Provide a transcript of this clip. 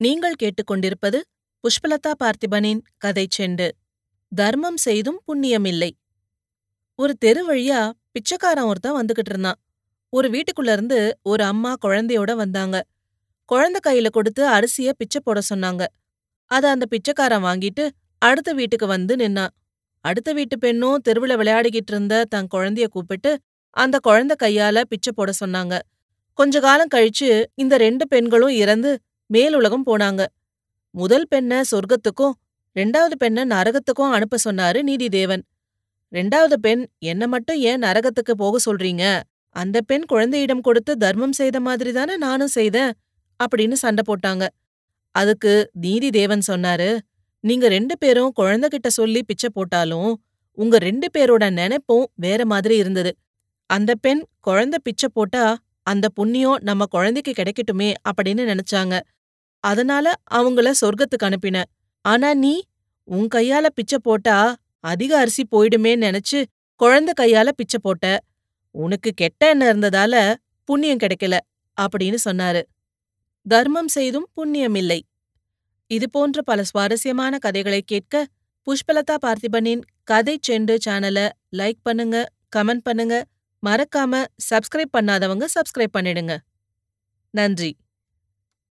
நீங்கள் கேட்டுக்கொண்டிருப்பது புஷ்பலதா பார்த்திபனின் கதை செண்டு. தர்மம் செய்தும் புண்ணியமில்லை ஒரு தெரு வழியா பிச்சைக்காரன் ஒருத்தன் வந்துகிட்டு இருந்தான். ஒரு வீட்டுக்குள்ள இருந்து ஒரு அம்மா குழந்தையோட வந்தாங்க. குழந்தை கையில கொடுத்து அரிசிய பிச்சை போட சொன்னாங்க. அத அந்த பிச்சைக்காரன் வாங்கிட்டு அடுத்த வீட்டுக்கு வந்து நின்னான். அடுத்த வீட்டு பெண்ணும் தெருவுல விளையாடிக்கிட்டு இருந்த தன் குழந்தைய கூப்பிட்டு அந்த குழந்தை கையால பிச்சை போட சொன்னாங்க. கொஞ்ச காலம் கழிச்சு இந்த ரெண்டு பெண்களும் இறந்து மேலுலகம் போனாங்க. முதல் பெண்ண சொர்க்கத்துக்கும் ரெண்டாவது பெண்ண நரகத்துக்கும் அனுப்ப சொன்னாரு நீதிதேவன். ரெண்டாவது பெண் என்ன மட்டும் ஏன் நரகத்துக்கு போக சொல்றீங்க? அந்த பெண் குழந்தையிடம் கொடுத்து தர்மம் செய்த மாதிரி தானே நானும் செய்தேன் அப்படின்னு சண்டை போட்டாங்க. அதுக்கு நீதி தேவன் சொன்னாரு நீங்க ரெண்டு பேரும் குழந்தைகிட்ட சொல்லி பிச்சை போட்டாலும் உங்க ரெண்டு பேரோட நினைப்பும் வேற மாதிரி இருந்தது. அந்த பெண் குழந்தை பிச்சை போட்டா அந்த புண்ணியம் நம்ம குழந்தைக்கு கிடைக்கட்டுமே அப்படின்னு நினைச்சாங்க. அதனால அவங்கள சொர்க்கத்துக்கு அனுப்பின. ஆனா நீ உன் கையால பிச்சை போட்டா அதிக அரிசி போயிடுமேன்னு நினைச்சு குழந்தை கையால பிச்சை போட்ட. உனக்கு கெட்ட எண்ணம் இருந்ததால புண்ணியம் கிடைக்கல அப்படின்னு சொன்னாரு. தர்மம் செய்தும் புண்ணியமில்லை இது போன்ற பல சுவாரஸ்யமான கதைகளை கேட்க புஷ்பலதா பார்த்திபனின் கதை செண்டு சேனல லைக் பண்ணுங்க கமெண்ட் பண்ணுங்க. மறக்காம சப்ஸ்கிரைப் பண்ணாதவங்க சப்ஸ்கிரைப் பண்ணிடுங்க. நன்றி.